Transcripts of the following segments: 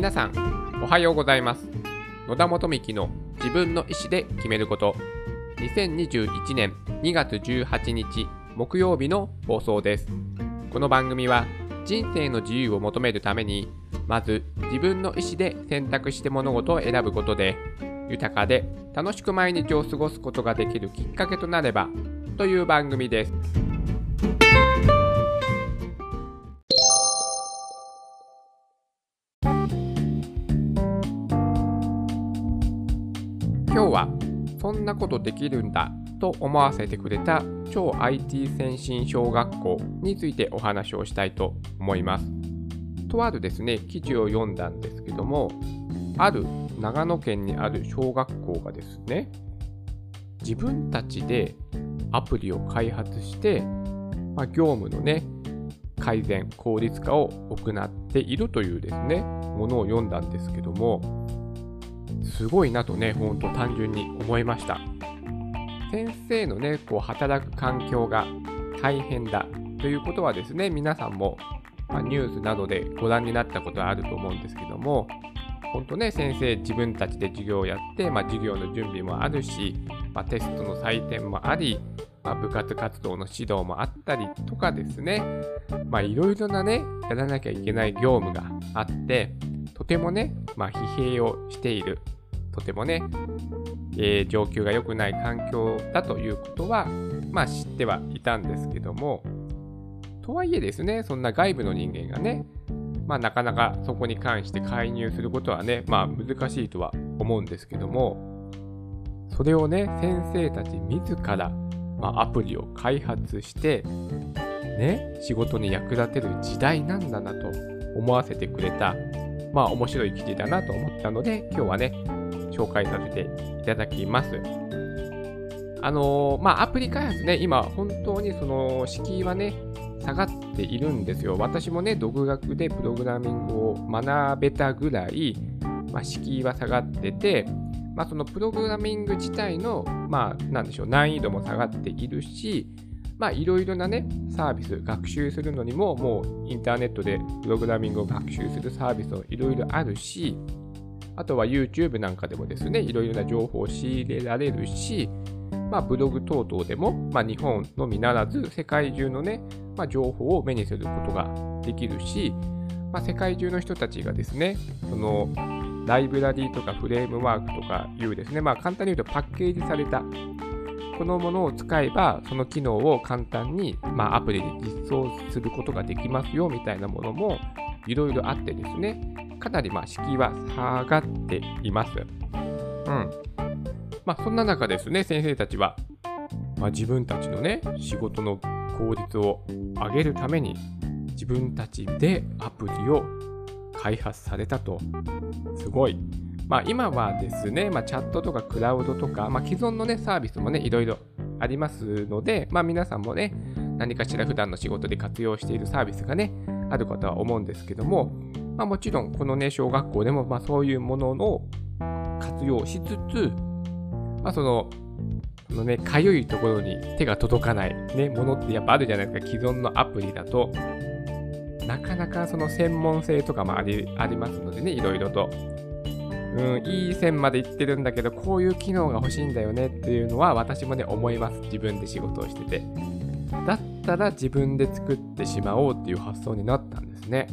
皆さんおはようございます。野田元幹の自分の意思で決めること。2021年2月18日木曜日の放送です。この番組は人生の自由を求めるためにまず自分の意思で選択して物事を選ぶことで豊かで楽しく毎日を過ごすことができるきっかけとなればという番組です。今日はそんなことできるんだと思わせてくれた超 IT 先進小学校についてお話をしたいと思います。とあるですね、記事を読んだんですけども、ある長野県にある小学校がですね、自分たちでアプリを開発して、まあ、業務のね、改善、効率化を行っているというですね、ものを読んだんですけども、すごいなとね、ほんと単純に思いました。先生のね、こう働く環境が大変だということはですね、皆さんも、ま、ニュースなどでご覧になったことはあると思うんですけども、本当ね、先生自分たちで授業をやって、まあ、授業の準備もあるし、まあ、テストの採点もあり、まあ、部活活動の指導もあったりとかですね、まあいろいろなね、やらなきゃいけない業務があって、とてもね、ま疲弊をしているとてもね、えー、上級が良くない環境だということは、まあ知ってはいたんですけども、とはいえですね、そんな外部の人間がね、まあなかなかそこに関して介入することはね、まあ難しいとは思うんですけども、それをね、先生たち自ら、まあ、アプリを開発して、ね、仕事に役立てる時代なんだなと思わせてくれた、まあ面白い記事だなと思ったので、今日はね、紹介させていただきます。あのー、まあ、アプリ開発ね、今、本当にその敷居はね、下がっているんですよ。私もね、独学でプログラミングを学べたぐらい、まあ、敷居は下がってて、まあ、そのプログラミング自体の、まあ、なんでしょう、難易度も下がっているし、まあ、いろいろなね、サービス、学習するのにも、もうインターネットでプログラミングを学習するサービスもいろいろあるし、あとは YouTube なんかでもですね、いろいろな情報を仕入れられるし、まあ、ブログ等々でも、まあ、日本のみならず世界中のね、まあ、情報を目にすることができるし、まあ、世界中の人たちがですね、そのライブラリーとかフレームワークとかいうですね、まあ、簡単に言うとパッケージされたこのものを使えば、その機能を簡単に、まあ、アプリで実装することができますよみたいなものもいろいろあってですね、かなりまあ敷居は下がっています。うん。まあそんな中ですね、先生たちは、まあ、自分たちのね、仕事の効率を上げるために、自分たちでアプリを開発されたと。すごい。まあ今はですね、まあ、チャットとかクラウドとか、まあ、既存のね、サービスもね、いろいろありますので、まあ皆さんもね、何かしら普段の仕事で活用しているサービスがね、あるかとは思うんですけども、まあ、もちろんこのね、小学校でもまそういうものの活用しつつ、まあ、その、そのね、かゆいところに手が届かない、ね、ものってやっぱあるじゃないですか。既存のアプリだと、なかなかその専門性とかもありありますのでね、いろいろと。うん、いい線までいってるんだけど、こういう機能が欲しいんだよねっていうのは私もね、思います。自分で仕事をしてて。だったら自分で作ってしまおうっていう発想になったんですね。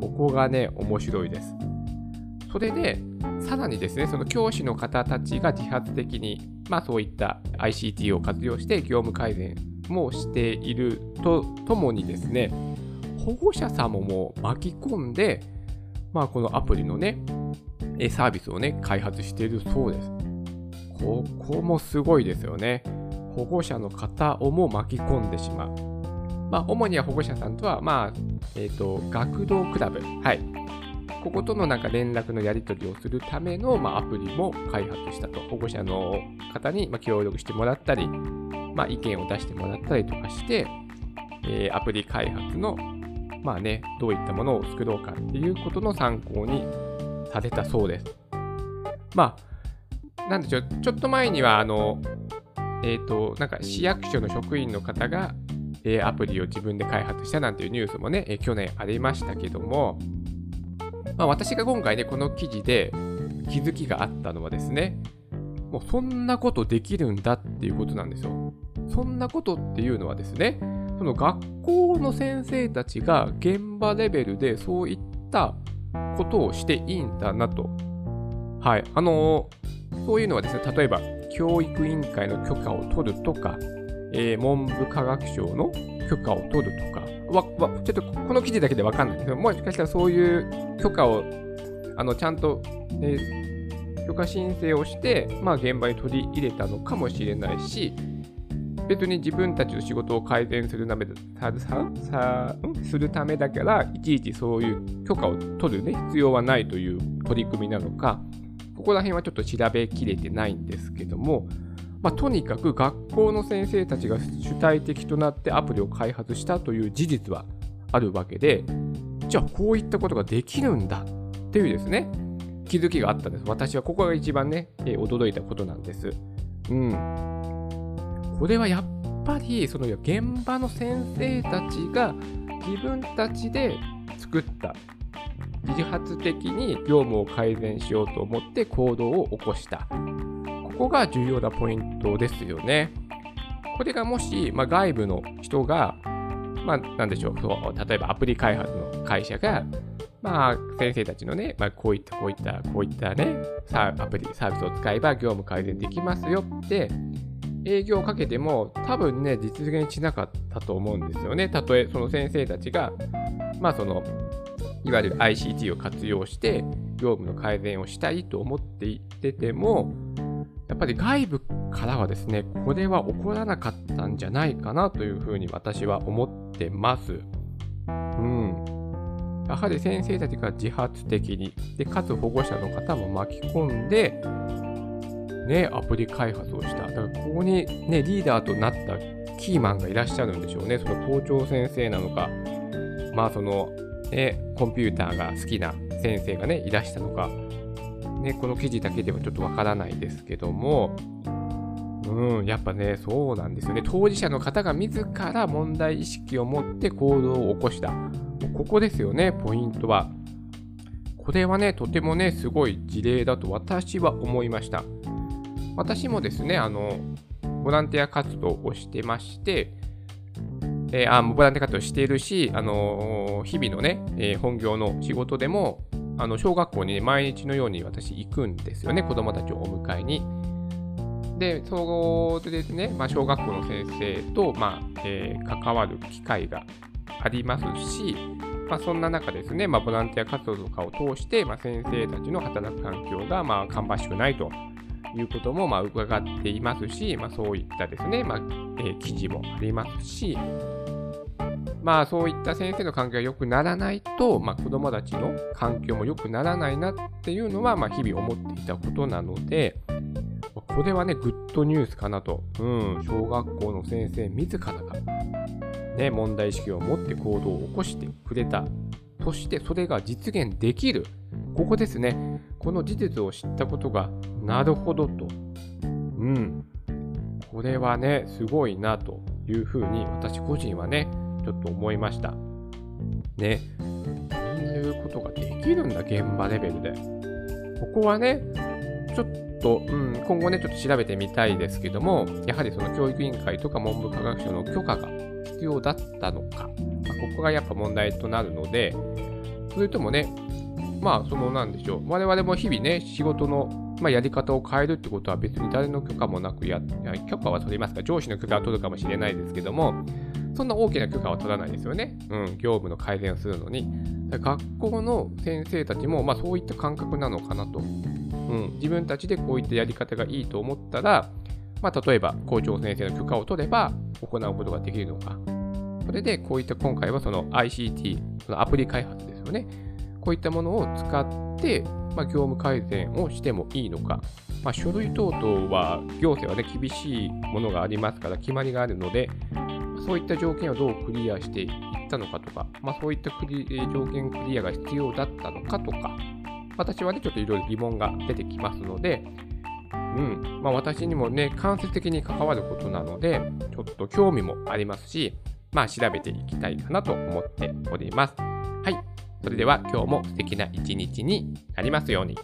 ここがね、面白いです。それで、さらにですね、その教師の方たちが自発的に、まあそういった ICT を活用して業務改善もしているとともにですね、保護者様も巻き込んで、まあこのアプリのね、サービスをね、開発しているそうです。ここもすごいですよね。保護者の方をも巻き込んでしまう。まあ、主には保護者さんとは、まあ、えっ、ー、と、学童クラブ。はい。こことのなんか連絡のやり取りをするための、まあ、アプリも開発したと。保護者の方に、まあ、協力してもらったり、まあ、意見を出してもらったりとかして、えー、アプリ開発の、まあね、どういったものを作ろうかっていうことの参考にされたそうです。まあ、なんでしょう、ちょっと前には、あの、えっ、ー、と、なんか市役所の職員の方が、えアプリを自分で開発したなんていうニュースもね、え去年ありましたけども、まあ、私が今回ね、この記事で気づきがあったのはですね、もうそんなことできるんだっていうことなんですよ。そんなことっていうのはですね、その学校の先生たちが現場レベルでそういったことをしていいんだなと。はい。あのー、そういうのはですね、例えば教育委員会の許可を取るとか、えー、文部科学省の許可を取るとか、わわちょっとこの記事だけでわかんないけど、もしかしたらそういう許可をあのちゃんと、ね、許可申請をして、まあ、現場に取り入れたのかもしれないし、別に自分たちの仕事を改善するためささするためだから、いちいちそういう許可を取る、ね、必要はないという取り組みなのか、ここら辺はちょっと調べきれてないんですけども、まあ、とにかく学校の先生たちが主体的となってアプリを開発したという事実はあるわけで、じゃあこういったことができるんだっていうですね、気づきがあったんです。私はここが一番ね、え、驚いたことなんです。うん。これはやっぱり、その現場の先生たちが自分たちで作った自発的に業務を改善しようと思って行動を起こした。こが重要なポイントですよね。これがもし、まあ、外部の人が、まあ、なんでしょうそう例えばアプリ開発の会社が、まあ、先生たちのね、まあ、こういった、こういった、こういったね、アプリ、サービスを使えば業務改善できますよって、営業をかけても多分ね、実現しなかったと思うんですよね。たとえその先生たちが、まあその、いわゆる ICT を活用して業務の改善をしたいと思っていってても、ぱり外部からはですね、これは起こらなかったんじゃないかなというふうに私は思ってます。うん。やはり先生たちが自発的に、で、かつ保護者の方も巻き込んで、ね、アプリ開発をした。だからここにね、リーダーとなったキーマンがいらっしゃるんでしょうね。その校長先生なのか、まあその、ね、コンピューターが好きな先生がね、いらしたのか、ね、この記事だけではちょっとわからないですけども、うん、やっぱね、そうなんですよね。当事者の方が自ら問題意識を持って行動を起こした。ここですよね、ポイントは。これはね、とてもね、すごい事例だと私は思いました。私もですね、あの、ボランティア活動をしてまして、えー、あボランティア活動しているし、あのー、日々のね、えー、本業の仕事でも、あの小学校に、ね、毎日のように私行くんですよね、子供たちをお迎えに。で、それでね、まあ、小学校の先生と、まあえー、関わる機会がありますし、まあ、そんな中ですね、まあ、ボランティア活動とかを通して、まあ、先生たちの働く環境が、まあ、芳しくないということも、まあ、伺っていますし、まあ、そういったですね、まあえー、記事もありますし、まあそういった先生の環境が良くならないと、まあ、子供たちの環境も良くならないなっていうのは、まあ、日々思っていたことなので、これはね、グッドニュースかなと。うん、小学校の先生自らが、ね、問題意識を持って行動を起こしてくれた。そしてそれが実現できる。ここですね。この事実を知ったことが、なるほどと。うん。これはね、すごいなというふうに私個人はね、ちょっと思いました。ね。こういうことができるんだ、現場レベルで。ここはね、ちょっと、うん、今後ね、ちょっと調べてみたいですけども、やはりその教育委員会とか文部科学省の許可が必要だったのか、まあ、ここがやっぱ問題となるので、それともね、まあ、そのなんでしょう、我々も日々ね、仕事の、まあ、やり方を変えるってことは別に誰の許可もなくや、許可は取りますか、上司の許可は取るかもしれないですけども、そんな大きな許可は取らないですよね。うん、業務の改善をするのに。学校の先生たちも、まあ、そういった感覚なのかなと。うん、自分たちでこういったやり方がいいと思ったら、まあ、例えば校長先生の許可を取れば行うことができるのか。それで、こういった今回はその ICT、そのアプリ開発ですよね。こういったものを使って、まあ、業務改善をしてもいいのか。まあ、書類等々は行政はね、厳しいものがありますから、決まりがあるので、そういった条件をどうクリアしていったのかとか、まあ、そういったクリ条件クリアが必要だったのかとか、私はね、ちょっといろいろ疑問が出てきますので、うん、まあ、私にもね、間接的に関わることなので、ちょっと興味もありますし、まあ、調べていきたいかなと思っております。はい。それでは今日も素敵な一日になりますように。